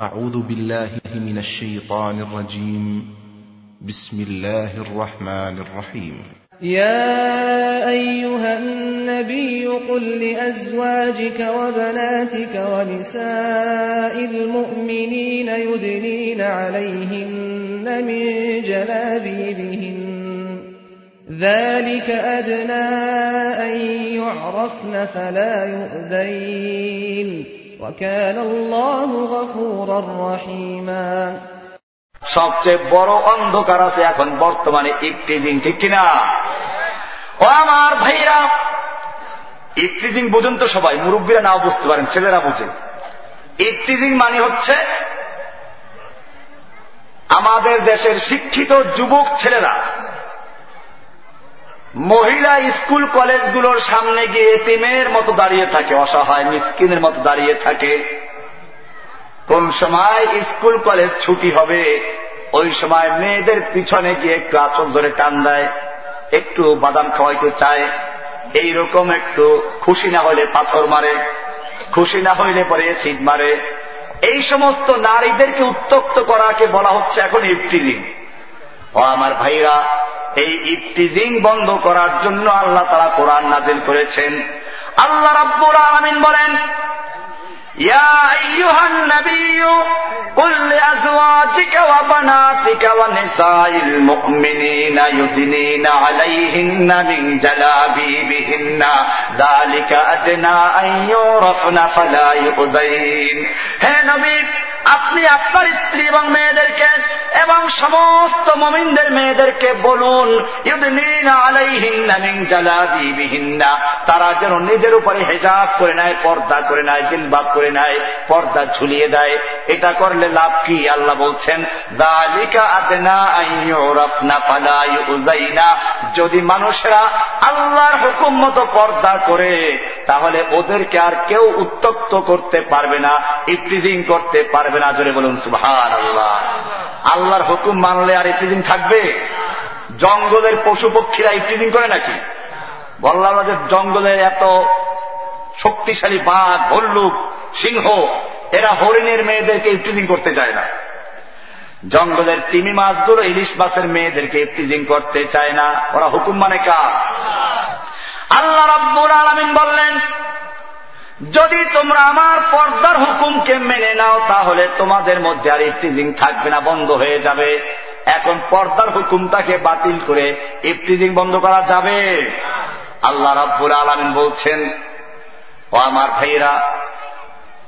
أعوذ بالله من الشيطان الرجيم. بسم الله الرحمن الرحيم. يا أيها النبي قل لأزواجك وبناتك ونساء المؤمنين يدنين عليهن من جلابيبهن. ذلك أدنى أن يعرفن فلا يؤذين. সবচেয়ে বড় অন্ধকার আছে এখন বর্তমানে ইফটিজিং ঠিক কিনা? ও আমার ভাইরা ইফটিজিং বোঝেন তো সবাই, মুরব্বীরা নাও বুঝতে পারেন, ছেলেরা বুঝে। ইফটিজিং মানে হচ্ছে আমাদের দেশের শিক্ষিত যুবক ছেলেরা মহিলা স্কুল কলেজগুলোর সামনে গিয়ে এতিমের মতো দাঁড়িয়ে থাকে, অসহায় মিসকিনের মতো দাঁড়িয়ে থাকে। কোন সময় স্কুল কলেজ ছুটি হবে, ওই সময় মেয়েদের পিছনে গিয়ে একটু আচল ধরে টান দেয়, একটু বাদাম খাওয়াইতে চায়, এইরকম একটু খুশি না হলে পাথর মারে, খুশি না হইলে পরে সিট মারে। এই সমস্ত নারীদেরকে উত্তক্ত করাকে বলা হচ্ছে এখন ইফটিজিং ও আমার ভাইরা এই ইফটিজিং বন্ধ করার জন্য আল্লাহ তারা কোরআন নাজিল করেছেন আল্লাহ রাব্বুল আলামিন বলেন يا أيها النبي قل لأزواجك وبناتك ونساء المؤمنين يدنين عليهن من جلابيبهن ذلك أدنى أن يعرفن فلا يؤذين হে নবী আপনি আপনার স্ত্রী এবং মেয়েদেরকে এবং সমস্ত মমিনদের মেয়েদেরকে বলুন তারা যেন নিজের উপরে হেজাব করে নেয়, পর্দা করে নেয় জিলবাব করে নেয়, পর্দা ঝুলিয়ে দেয়। এটা করলে লাভ কি? আল্লাহ বলছেন যদি মানুষেরা আল্লাহর হুকুম মতো পর্দা করে, তাহলে ওদেরকে আর কেউ উত্তপ্ত করতে পারবে না ইফ্রিজিং করতে পারবে না জোরে বলুন সুহান আল্লাহ আল্লাহর হুকুম মানলে আর ইফ্রিজিং থাকবে? জঙ্গলের পশু পক্ষীরা ইফ্রিজিং করে নাকি? বললাম না যে জঙ্গলের এত শক্তিশালী বাঘ, ভল্লুক, সিংহ, এরা হরিণের মেয়েদেরকে ইফ্রিজিং করতে চায় না। জঙ্গলের তিমি মাছগুলো ইলিশ মাছের মেয়েদেরকে ইফ্রিজিং করতে চায় না। ওরা হুকুম মানে কা আল্লাহ রব্বুর আলমিন বললেন যদি তোমরা আমার পর্দার হুকুমকে মেনে নাও, তাহলে তোমাদের মধ্যে আর ইফটিজিং থাকবে না, বন্ধ হয়ে যাবে। এখন পর্দার হুকুমটাকে বাতিল করে ইফটিজিং বন্ধ করা যাবে। আল্লাহ রাব্বুল আলমিন বলছেন, ও আমার ভাইরা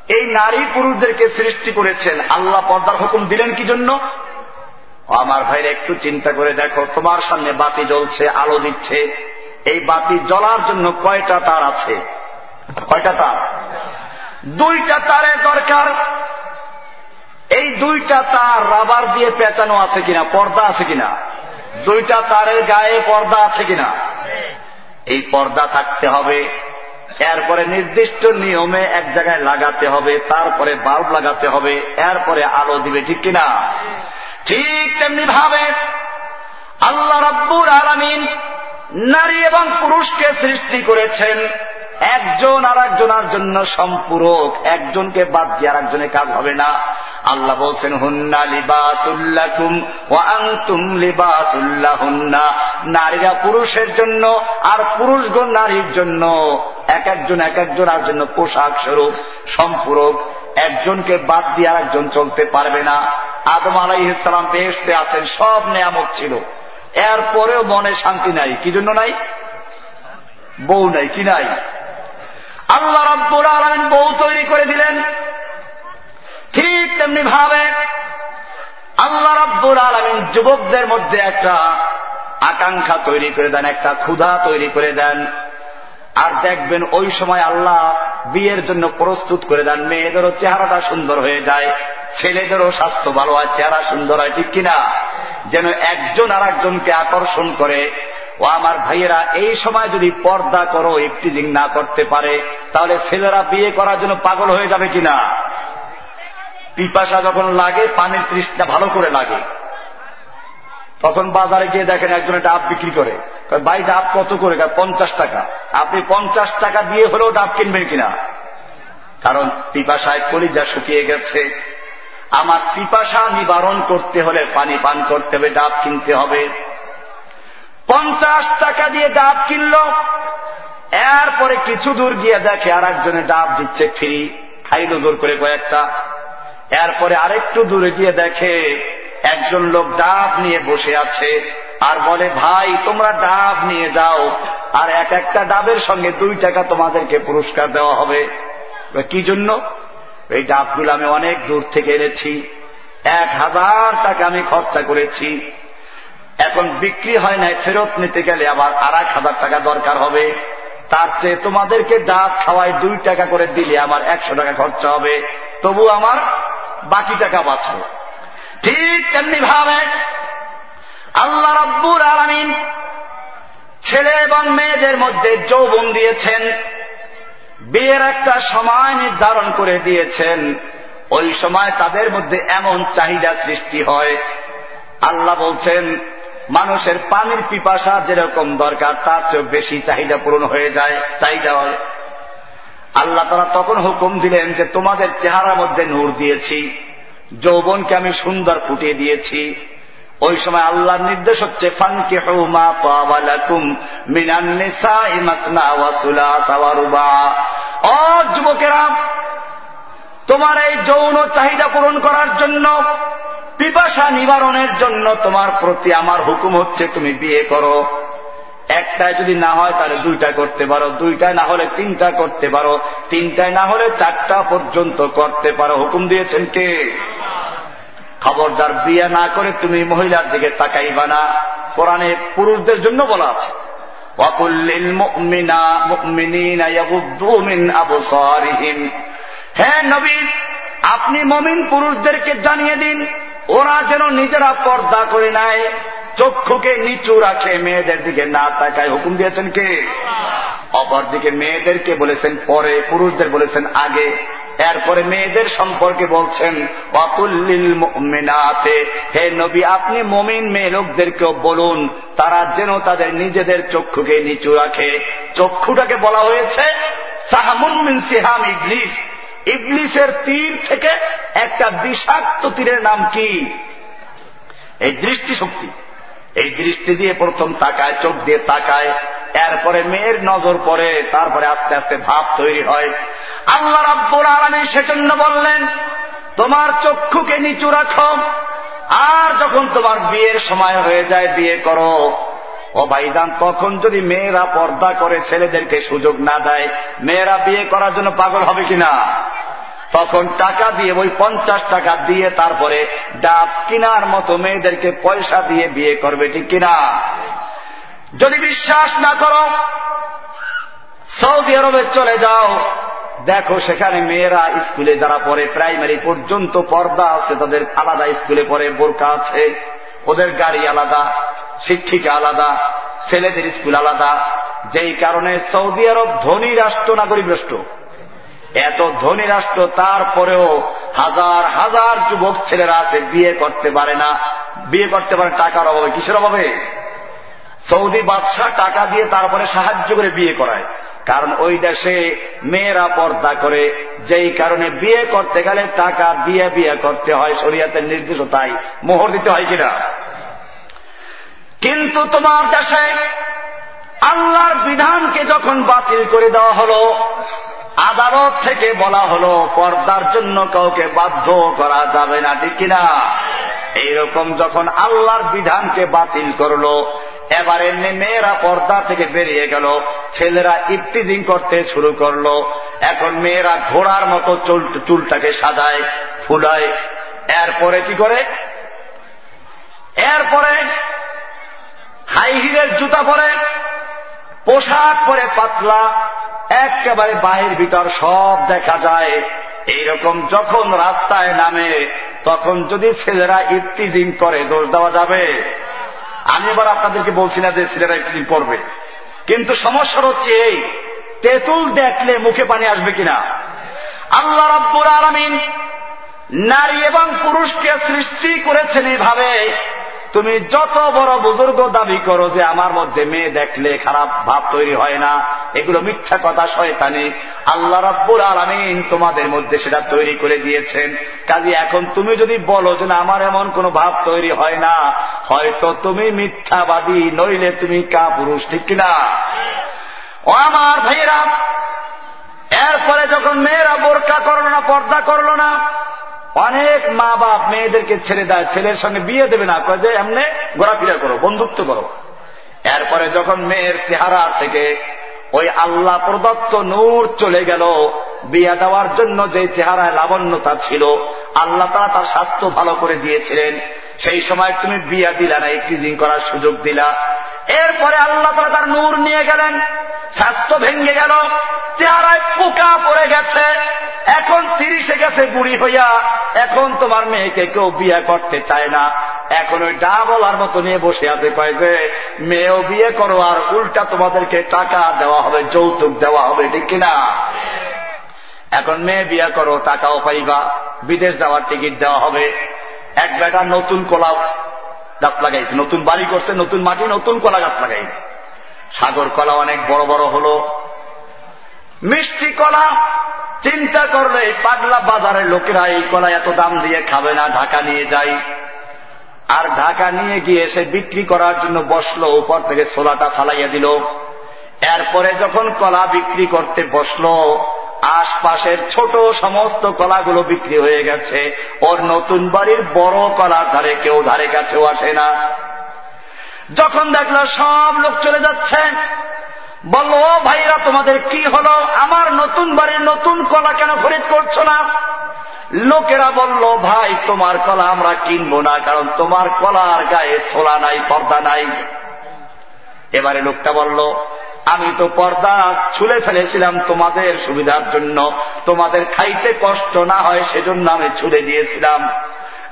এই নারী পুরুষদেরকে সৃষ্টি করেছেন। আল্লাহ পর্দার হুকুম দিলেন কি জন্য? ও আমার ভাইরা একটু চিন্তা করে দেখো, তোমার সামনে বাতি জ্বলছে, আলো দিচ্ছে। এই বাতি জ্বলার জন্য কয়টা তার আছে? কয়টা তার? দুইটা তারের দরকার। এই দুইটা তার রাবার দিয়ে পেঁচানো আছে কিনা, পর্দা আছে কিনা? দুইটা তারের গায়ে পর্দা আছে কিনা? এই পর্দা থাকতে হবে। এরপরে নির্দিষ্ট নিয়মে এক জায়গায় লাগাতে হবে, তারপরে বাল্ব লাগাতে হবে, এরপরে আলো দিবে, ঠিক কিনা? ঠিক তেমনি ভাবে আল্লাহ রব্বুর আলমিন নারী এবং পুরুষকে সৃষ্টি করেছেন। একজন আর একজনের জন্য সম্পূরক। একজনকে বাদ দিয়ে আর একজনের কাজ হবে না। আল্লাহ বলছেন, হুন্না আংতুম লিবাসুল্লাহ হুন্না নারীরা পুরুষের জন্য আর পুরুষগণ নারীর জন্য। এক একজন এক একজন আর জন্য পোশাক স্বরূপ সম্পূরক। একজনকে বাদ দিয়ে আর একজন চলতে পারবে না। আদম আলাই ইসলাম বেহেস্তে আছেন, সব নেয়ামত ছিল। এরপরেও মনে শান্তি নাই। কি জন্য নাই? বউ নাই, কি নাই? আল্লাহ রব্বুল আলমিন বউ তৈরি করে দিলেন। ঠিক তেমনি ভাবে আল্লাহ রব্বুল আলমিন যুবকদের মধ্যে একটা আকাঙ্ক্ষা তৈরি করে দেন, একটা ক্ষুধা তৈরি করে দেন। আর দেখবেন ওই সময় আল্লাহ বিয়ের জন্য প্রস্তুত করে দেন, মেয়েদেরও চেহারাটা সুন্দর হয়ে যায়, ছেলেদেরও স্বাস্থ্য ভালো হয়, চেহারা সুন্দর হয়, ঠিক কিনা? যেন একজন আর একজনকে আকর্ষণ করে ও আমার ভাইয়েরা, এই সময় যদি পর্দা করো ইফটিজিং না করতে পারে, তাহলে ছেলেরা বিয়ে করার জন্য পাগল হয়ে যাবে কিনা? পিপাসা যখন লাগে, পানির তৃষ্ণা ভালো করে লাগে। তখন বাজারে গিয়ে দেখেন একজনে ডাব বিক্রি করে। ভাই ডাব কত করে? পঞ্চাশ টাকা। আপনি পঞ্চাশ টাকা দিয়ে হলেও ডাব কিনবেন কিনা? কারণ পিপাসায় কলিজা শুকিয়ে গেছে। আমার পিপাসা নিবারণ করতে হলে পানি পান করতে হবে, ডাব কিনতে হবে। পঞ্চাশ টাকা দিয়ে ডাব কিনল। এরপরে কিছু দূর গিয়ে দেখে আর একজনে ডাব দিচ্ছে ফ্রি। খাইল জোর করে কয়েকটা। এরপরে আরেকটু দূরে গিয়ে দেখে একজন লোক ডাব নিয়ে বসে আছে আর বলে, ভাই, তোমরা ডাব নিয়ে যাও আর এক একটা ডাবের সঙ্গে দুই টাকা তোমাদেরকে পুরস্কার দেওয়া হবে। কি জন্য? এই ডাবগুলো আমি অনেক দূর থেকে এনেছি। এক হাজার টাকা আমি খরচা করেছি। এখন বিক্রি হয় নাই, ফেরত নিতে গেলে আবার আর হাজার টাকা দরকার হবে। তার চেয়ে তোমাদেরকে ডাব খাওয়ায় দুই টাকা করে দিলে আমার একশো টাকা খরচা হবে। তবু আমার বাকি টাকা বাঁচবে ঠিক তেমনি ভাবে আল্লাহ রব্বুর আলমিন ছেলে এবং মেয়েদের মধ্যে যৌবন দিয়েছেন। বিয়ের একটা সময় নির্ধারণ করে দিয়েছেন। ওই সময় তাদের মধ্যে এমন চাহিদা সৃষ্টি হয়। আল্লাহ বলছেন মানুষের পানির পিপাসা যেরকম দরকার, তার চেয়ে বেশি চাহিদা পূরণ হয়ে যায়, চাহিদা হয়। আল্লাহ তারা তখন হুকুম দিলেন যে, তোমাদের চেহারার মধ্যে নূর দিয়েছি, যৌবনকে আমি সুন্দর ফুটিয়ে দিয়েছি। ওই সময় আল্লাহর নির্দেশ হচ্ছে ফানকে যুবকেরা, তোমার এই যৌন চাহিদা পূরণ করার জন্য পিপাসা নিবারণের জন্য তোমার প্রতি আমার হুকুম হচ্ছে তুমি বিয়ে করো। একটায় যদি না হয় তাহলে দুইটা করতে পারো। দুইটায় না হলে তিনটা করতে পারো। তিনটায় না হলে চারটা পর্যন্ত করতে পারো। হুকুম দিয়েছেন কে? খবরদার বিয়ে না করে তুমি মহিলার দিকে তাকাইবা না। কোরআনে পুরুষদের জন্য বলা আছে হ্যাঁ নবী, আপনি মমিন পুরুষদেরকে জানিয়ে দিন ওরা যেন নিজেরা পর্দা করে নেয়, চক্ষুকে নিচু রাখে, মেয়েদের দিকে না তাকায়। হুকুম দিয়েছেন কে? অপরদিকে মেয়েদেরকে বলেছেন পরে, পুরুষদের বলেছেন আগে। এরপরে মেয়েদের সম্পর্কে বলছেন অকুল্লিল মেনাতে হে নবী, আপনি মমিন মেয়ে লোকদেরকেও বলুন, তারা যেন তাদের নিজেদের চক্ষুকে নিচু রাখে। চক্ষুটাকে বলা হয়েছে সাহামুন সিহাম ইবলিস। ইবলিসের তীর থেকে একটা বিষাক্ত তীরের নাম কি? এই দৃষ্টিশক্তি। এই দৃষ্টি দিয়ে প্রথম তাকায়, চোখ দিয়ে তাকায়, এরপরে মেয়ের নজর পড়ে, তারপরে আস্তে আস্তে ভাব তৈরি হয়। আল্লাহ রাব্বুল আলমী সেজন্য বললেন, তোমার চক্ষুকে নিচু রাখো, আর যখন তোমার বিয়ের সময় হয়ে যায়, বিয়ে করো। ও ভাইজান, তখন যদি মেয়েরা পর্দা করে ছেলেদেরকে সুযোগ না দেয়, মেয়েরা বিয়ে করার জন্য পাগল হবে কিনা? তখন টাকা দিয়ে, ওই পঞ্চাশ টাকা দিয়ে তারপরে ডাব কিনার মতো মেয়েদেরকে পয়সা দিয়ে বিয়ে করবে, ঠিক কিনা? যদি বিশ্বাস না করো, সৌদি আরবে চলে যাও। দেখো, সেখানে মেয়েরা স্কুলে যারা পড়ে, প্রাইমারি পর্যন্ত পর্দা আছে, তাদের আলাদা স্কুলে পড়ে, বোরকা আছে, ওদের গাড়ি আলাদা, শিক্ষিকা আলাদা, ছেলেদের স্কুল আলাদা। যেই কারণে সৌদি আরব ধনী রাষ্ট্র, নাগরিক রাষ্ট্র। এত ধনী রাষ্ট্র, তারপরেও হাজার হাজার যুবক ছেলেরা আছে, বিয়ে করতে পারে না। বিয়ে করতে পারে টাকার অভাবে। কিসের অভাবে? সৌদি বাদশাহ টাকা দিয়ে তারপরে সাহায্য করে বিয়ে করায়। কারণ ওই দেশে মেয়েরা পর্দা করে। যেই কারণে বিয়ে করতে গেলে টাকা দিয়ে বিয়ে করতে হয়, শরিয়াতের নির্দেশ তাই। মোহর দিতে হয় কিনা? কিন্তু তোমার দেশে আল্লাহর বিধানকে যখন বাতিল করে দেওয়া হলো আদালত থেকে বলা হলো, পর্দার জন্য কাউকে বাধ্য করা যাবে না, ঠিক কিনা? এইরকম যখন আল্লাহর বিধানকে বাতিল করল, এবার এমনি মেয়েরা পর্দা থেকে বেরিয়ে গেল, ছেলেরা ইফতিজিং করতে শুরু করল। এখন মেয়েরা ঘোড়ার মতো চুলটাকে সাজায়, ফুলায়। এরপরে কি করে? এরপরে হাই হিলের জুতা পরে, পোশাক পরে পাতলা একেবারে বাহির ভিতর সব দেখা যায়। এইরকম যখন রাস্তায় নামে, তখন যদি ছেলেরা ইফতিজিং করে, দোষ দেওয়া যাবে? আমি এবার আপনাদেরকে বলছি না যে ছেলেরা ইফতিজিং করবে। কিন্তু সমস্যা হচ্ছে এই, তেঁতুল দেখলে মুখে পানি আসবে কিনা? আল্লাহ রব্বুর আলমিন নারী এবং পুরুষকে সৃষ্টি করেছেন এইভাবে। তুমি যত বড় বুজুর্গ দাবি করো যে আমার মধ্যে মেয়ে দেখলে খারাপ ভাব তৈরি হয় না, এগুলো মিথ্যা কথা শয়তানি। আল্লাহ রাব্বুল আলমিন তোমাদের মধ্যে সেটা তৈরি করে দিয়েছেন। কাজে এখন তুমি যদি বলো যে আমার এমন কোন ভাব তৈরি হয় না, হয়তো তুমি মিথ্যাবাদী, নইলে তুমি কা পুরুষ ঠিক কিনা? আমার ভাইয়েরা, এরপরে যখন মেয়েরা বোরকা করল না পর্দা করল না অনেক মা বাপ মেয়েদেরকে ছেড়ে দেয়, ছেলের সঙ্গে বিয়ে দেবে না। কয়ে যে এমনি ঘোরাফেরা করো, বন্ধুত্ব করো। এরপরে যখন মেয়ের চেহারা থেকে ওই আল্লাহ প্রদত্ত নূর চলে গেল, বিয়ে দেওয়ার জন্য যে চেহারায় লাবণ্যতা ছিল, আল্লাহ তারা তার স্বাস্থ্য ভালো করে দিয়েছিলেন। সেই সময় তুমি বিয়া দিলা না ইফ্রিজিং করার সুযোগ দিলা। এরপরে আল্লাহ তারা তার নূর নিয়ে গেলেন, স্বাস্থ্য ভেঙে গেল, চেহারায় পোকা পড়ে গেছে। এখন তিরিশে গেছে বুড়ি হইয়া, এখন তোমার মেয়েকে কেউ বিয়ে করতে চায় না। এখন ওই ডা বলার মতো নিয়ে বসে আছে, কয় যে, মেয়েও বিয়ে করো আর উল্টা তোমাদেরকে টাকা দেওয়া হবে, যৌতুক দেওয়া হবে, ঠিক কিনা? এখন মেয়ে বিয়ে করো, টাকাও পাইবা, বিদেশ যাওয়ার টিকিট দেওয়া হবে। এক বেটা নতুন কলা গাছ লাগাইছে, নতুন বাড়ি করছে, নতুন মাটি, নতুন কলা গাছ লাগাই সাগর কলা অনেক বড় বড় হলো। মিষ্টি কলা চিন্তা করলে এই পাগলা বাজারের লোকেরা এই কলা এত দাম দিয়ে খাবে না, ঢাকা নিয়ে যায় আর ঢাকা নিয়ে গিয়ে সে বিক্রি করার জন্য বসল, উপর থেকে সোলাটা ফালাইয়া দিল। এরপরে যখন কলা বিক্রি করতে বসল, আশপাশের ছোট সমস্ত কলাগুলো বিক্রি হয়ে গেছে। ওর নতুন বাড়ির বড় কলার ধারে কেউ ধারে কাছেও আসে না। যখন দেখল সব লোক চলে যাচ্ছে বলল ভাইরা, তোমাদের কি হলো? আমার নতুন বাড়ির নতুন কলা কেন খরিদ করছ না? লোকেরা বলল, ভাই, তোমার কলা আমরা কিনবো না, কারণ তোমার কলার গায়ে ছোলা নাই, পর্দা নাই। এবারে লোকটা বলল, আমি তো পর্দা ছুলে ফেলেছিলাম তোমাদের সুবিধার জন্য। তোমাদের খাইতে কষ্ট না হয়, সেজন্য আমি ছুলে দিয়েছিলাম।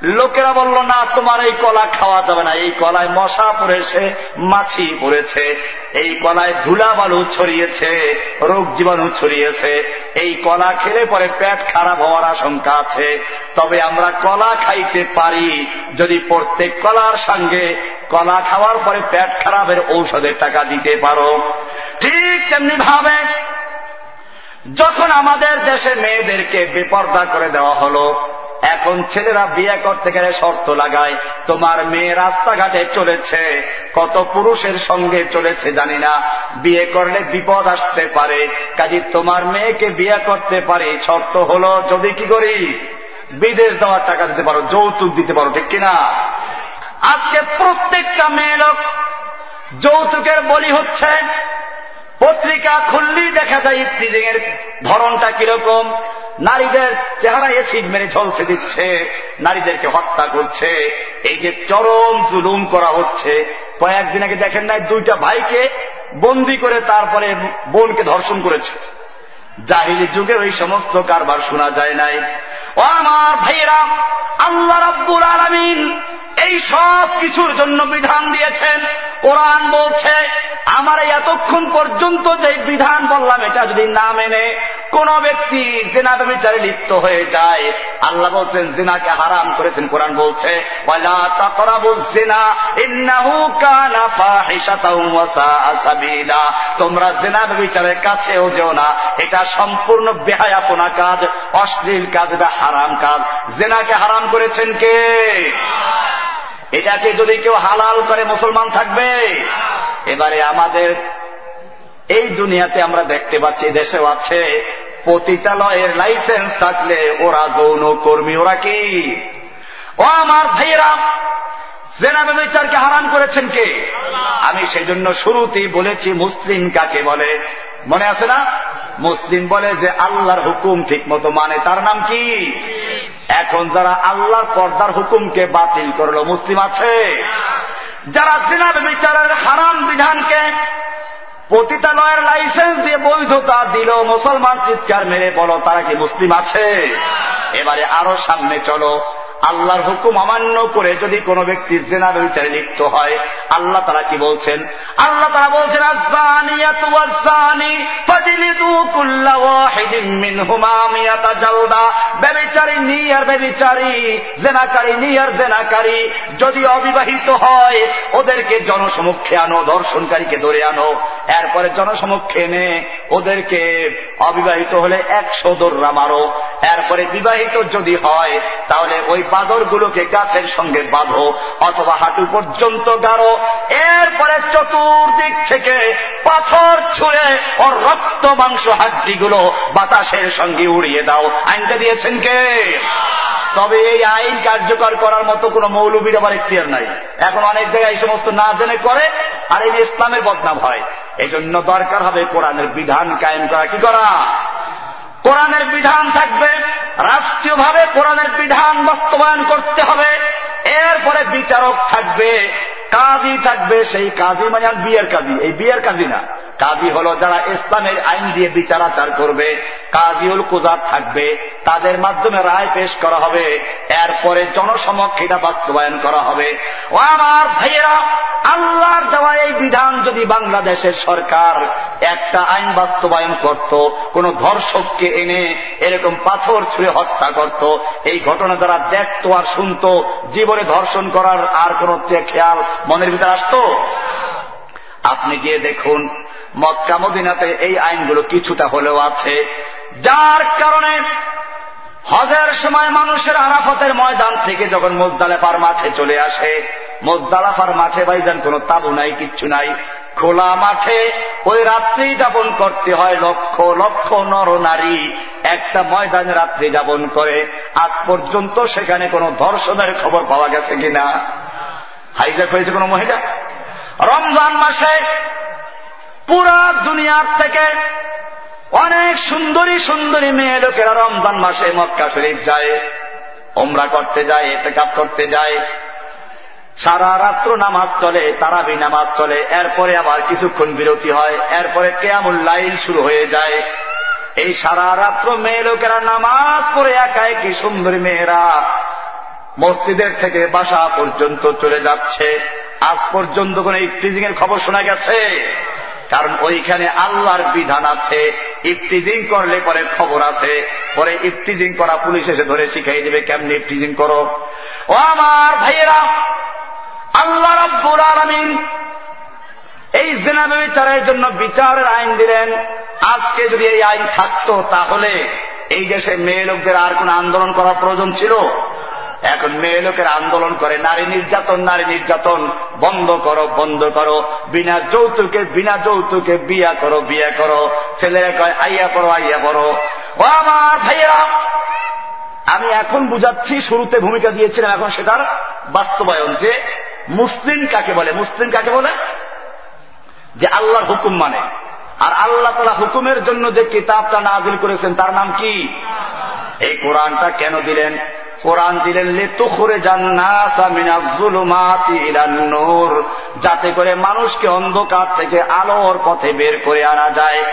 লোকেরা বলল, না, তোমার এই কলা খাওয়া যাবে না। এই কলায় মশা পড়েছে, মাছি পড়েছে, এই কলায় ধুলা বালু ছড়িয়েছে, রোগ জীবাণু ছড়িয়েছে। এই কলা খেলে পরে পেট খারাপ হওয়ার আশঙ্কা আছে। তবে আমরা কলা খাইতে পারি। যদি প্রত্যেক কলার সঙ্গে কলা খাওয়ার পরে পেট খারাপের ঔষধের টাকা দিতে পারো। ঠিক তেমনি ভাবে যখন আমাদের দেশে মেয়েদেরকে বেপর্দা করে দেওয়া হলো এখন ছেলেরা বিয়ে করতে গেলে শর্ত লাগায়, তোমার মেয়ে রাস্তাঘাটে চলেছে, কত পুরুষের সঙ্গে চলেছে জানি না, বিয়ে করলে বিপদ আসতে পারে, কাজী তোমার মেয়েকে বিয়ে করতে পারে, শর্ত হলো যদি কি করি, বিদেশ দেওয়ার টাকা দিতে পারো, যৌতুক দিতে পারো, ঠিক কিনা? আজকে প্রত্যেকটা মেয়ে লোক যৌতুকের বলি হচ্ছে পত্রিকা খুললেই দেখা যায় ইফ্রিজিং এর ধরনটা কীরকম? নারীদের চেহারা এসিড মেরে ঝলসে দিচ্ছে, নারীদেরকে হত্যা করছে, এই যে চরম জুলুম করা হচ্ছে। কয়েকদিন আগে দেখেন নাই, দুইটা ভাইকে বন্দি করে তারপরে বোনকে ধর্ষণ করেছে। জাহিলি যুগে ওই সমস্ত কারবার শোনা যায় নাই। ও আমার ভাইয়েরা, আল্লাহ রাব্বুল আলমিন এই সব কিছুর জন্য বিধান দিয়েছেন। কোরআন বলছে আমার এতক্ষণ পর্যন্ত যে বিধান বললাম, এটা যদি না মেনে কোন ব্যক্তি জেনা বিচারে লিপ্ত হয়ে যায়, আল্লাহ বলছেন, জেনাকে হারাম করেছেন, কোরআন বলছে তোমরা জেনা বিচারের কাছেও যেও না, এটা সম্পূর্ণ বেহায়াপনা কাজ, অশ্লীল কাজ, এটা হারাম কাজ। জেনাকে হারাম করেছেন কে? এটাকে যদি কেউ হালাল করে মুসলমান থাকবে? এবারে আমাদের এই দুনিয়াতে আমরা দেখতে পাচ্ছি দেশেও আছে। পতিতালয়ের লাইসেন্স থাকলে ওরা যৌন কর্মী ওরা কি? ও আমার ভাইয়েরা জেনাবে বিচারকে হারাম করেছেন কে? আমি সেই জন্য শুরুতেই বলেছি মুসলিম কাকে বলে? মনে আছে না? মুসলিম বলে যে আল্লাহর হুকুম ঠিক মতো মানে তার নাম কি? এখন যারা আল্লাহর পর্দার হুকুমকে বাতিল করল মুসলিম আছে? যারা জিনাব বিচারের হারাম বিধানকে পতিতালয়ের লাইসেন্স দিয়ে বৈধতা দিল, মুসলমান চিৎকার মেরে বলো, তারা কি মুসলিম আছে? এবারে আরও সামনে চলো। আল্লাহর হুকুম অমান্য করে যদি কোনো ব্যক্তি জেনা বিচারে লিপ্ত হয়, আল্লাহ তারা কি বলছেন? আল্লাহ তারা বলছেন যদি অবিবাহিত হয়, ওদেরকে জনসমক্ষে আনো, দর্শনকারীকে ধরে আনো। এরপরে জনসমক্ষে এনে ওদেরকে অবিবাহিত হলে একশো দোররা মারো। এরপরে বিবাহিত যদি হয়, তাহলে ওই বাদরগুলোকে গাছের সঙ্গে বাঁধো অথবা হাঁটু পর্যন্ত গাড়ো এরপরে চতুর্দিক থেকে পাথর ছুঁড়ে ওর রক্ত মাংস হাড্ডিগুলো বাতাসের সঙ্গে উড়িয়ে দাও। আইনটা দিয়েছেন কে? তবে এই আইন কার্যকর করার মতো কোন মৌলবীর আবার ইতিহার নাই। এখন অনেক জায়গায় এই সমস্ত না জেনে করে আর এই ইসলামের বদনাম হয়। এই দরকার হবে কোরআনের বিধান কায়েম করা। কি করা? কোরআনের বিধান থাকবে। রাষ্ট্রীয়ভাবে কোরআনের বিধান বাস্তবায়ন করতে হবে। এরপরে বিচারক থাকবে, কাজী থাকবে, সেই কাজী মানে বিয়ের কাজী। এই বিয়ের কাজী না। কাজী হল যারা ইসলামের আইন দিয়ে বিচারাচার করবে, কাজীউল কুজাত থাকবে, তাদের মাধ্যমে রায় পেশ করা হবে, এরপরে জনসমক্ষে এটা বাস্তবায়ন করা হবে। ও আমার ভাইয়েরা, আল্লাহর দেওয়া এই বিধান যদি বাংলাদেশের সরকার একটা আইন বাস্তবায়ন করত, কোন ধর্ষককে এনে এরকম পাথর ছুঁড়ে হত্যা করত, এই ঘটনা দ্বারা দেখত আর শুনত, জীবনে ধর্ষণ করার আর কোন খেয়াল মনের ভিতরে আসত? আপনি গিয়ে দেখুন মক্কা মদিনাতে এই আইনগুলো কিছুটা হলেও আছে। যার কারণে হজের সময় মানুষের আরাফতের ময়দান থেকে যখন মোজদালেফার মাঠে চলে আসে, মোজদালাফার মাঠে ভাইজান কোন তাবু নাই, কিচ্ছু নাই। খোলা মাঠে ওই রাত্রি যাপন করতে হয় লক্ষ লক্ষ নর নারী একটা ময়দানে রাত্রি যাপন করে। আজ পর্যন্ত সেখানে কোন ধর্ষণের খবর পাওয়া গেছে কিনা? হাইজাক হয়েছে কোন মহিলা? রমজান মাসে পুরা দুনিয়ার থেকে অনেক সুন্দরী সুন্দরী মেয়ে লোকেরা রমজান মাসে মক্কা শরীফ যায় ওমরা করতে যায় এতে কাপ করতে যায়। সারা রাত্র নামাজ চলে, তারাবি নামাজ চলে, এরপরে আবার কিছুক্ষণ বিরতি হয়, এরপরে কেয়ামুল লাইল শুরু হয়ে যায়। এই সারা রাত্র মেয়ে লোকেরা নামাজ পড়ে একা একই সুন্দরী মেয়েরা মসজিদের থেকে বাসা পর্যন্ত চলে যাচ্ছে। আজ পর্যন্ত কোন ইফটিজিং এর খবর শোনা গেছে? কারণ ওইখানে আল্লাহর বিধান আছে ইফটিজিং করলে পরে খবর আছে, পরে ইফটিজিং করা পুলিশ এসে ধরে শিখাই দেবে, কেমনি ইফটিজিং করো? ও আমার ভাইয়েরা, আল্লাহ রব্বুল আলমিন এই জেনা বিচারের জন্য বিচারের আইন দিলেন। আজকে যদি এই আইন থাকতো, তাহলে এই দেশে মেয়ে লোকদের আর কোন আন্দোলন করার প্রয়োজন ছিল? এখন মেয়ে লোকের আন্দোলন করে, নারী নির্যাতন নারী নির্যাতন, বন্ধ করো বন্ধ করো, বিনা যৌতুকে বিনা যৌতুকে বিয়া করো বিয়া করো। ছেলেরা কয়, আইয়া পড়ো আইয়া পড়ো। ও আমার ভাইয়া আমি এখন বুঝাচ্ছি, শুরুতে ভূমিকা দিয়েছিলাম, এখন সেটার বাস্তবায়ন যে মুসলিম কাকে বলে? মুসলিম কাকে বলে? যে আল্লাহর হুকুম মানে। আর আল্লাহ তালা হুকুমের জন্য যে কিতাবটা নাজিল করেছেন, তার নাম কি? এই কোরআনটা কেন দিলেন? কোরআন দিলেন, লেতুখরে জান্নার যাতে করে মানুষকে অন্ধকার থেকে আলোর পথে বের করে আনা যায়।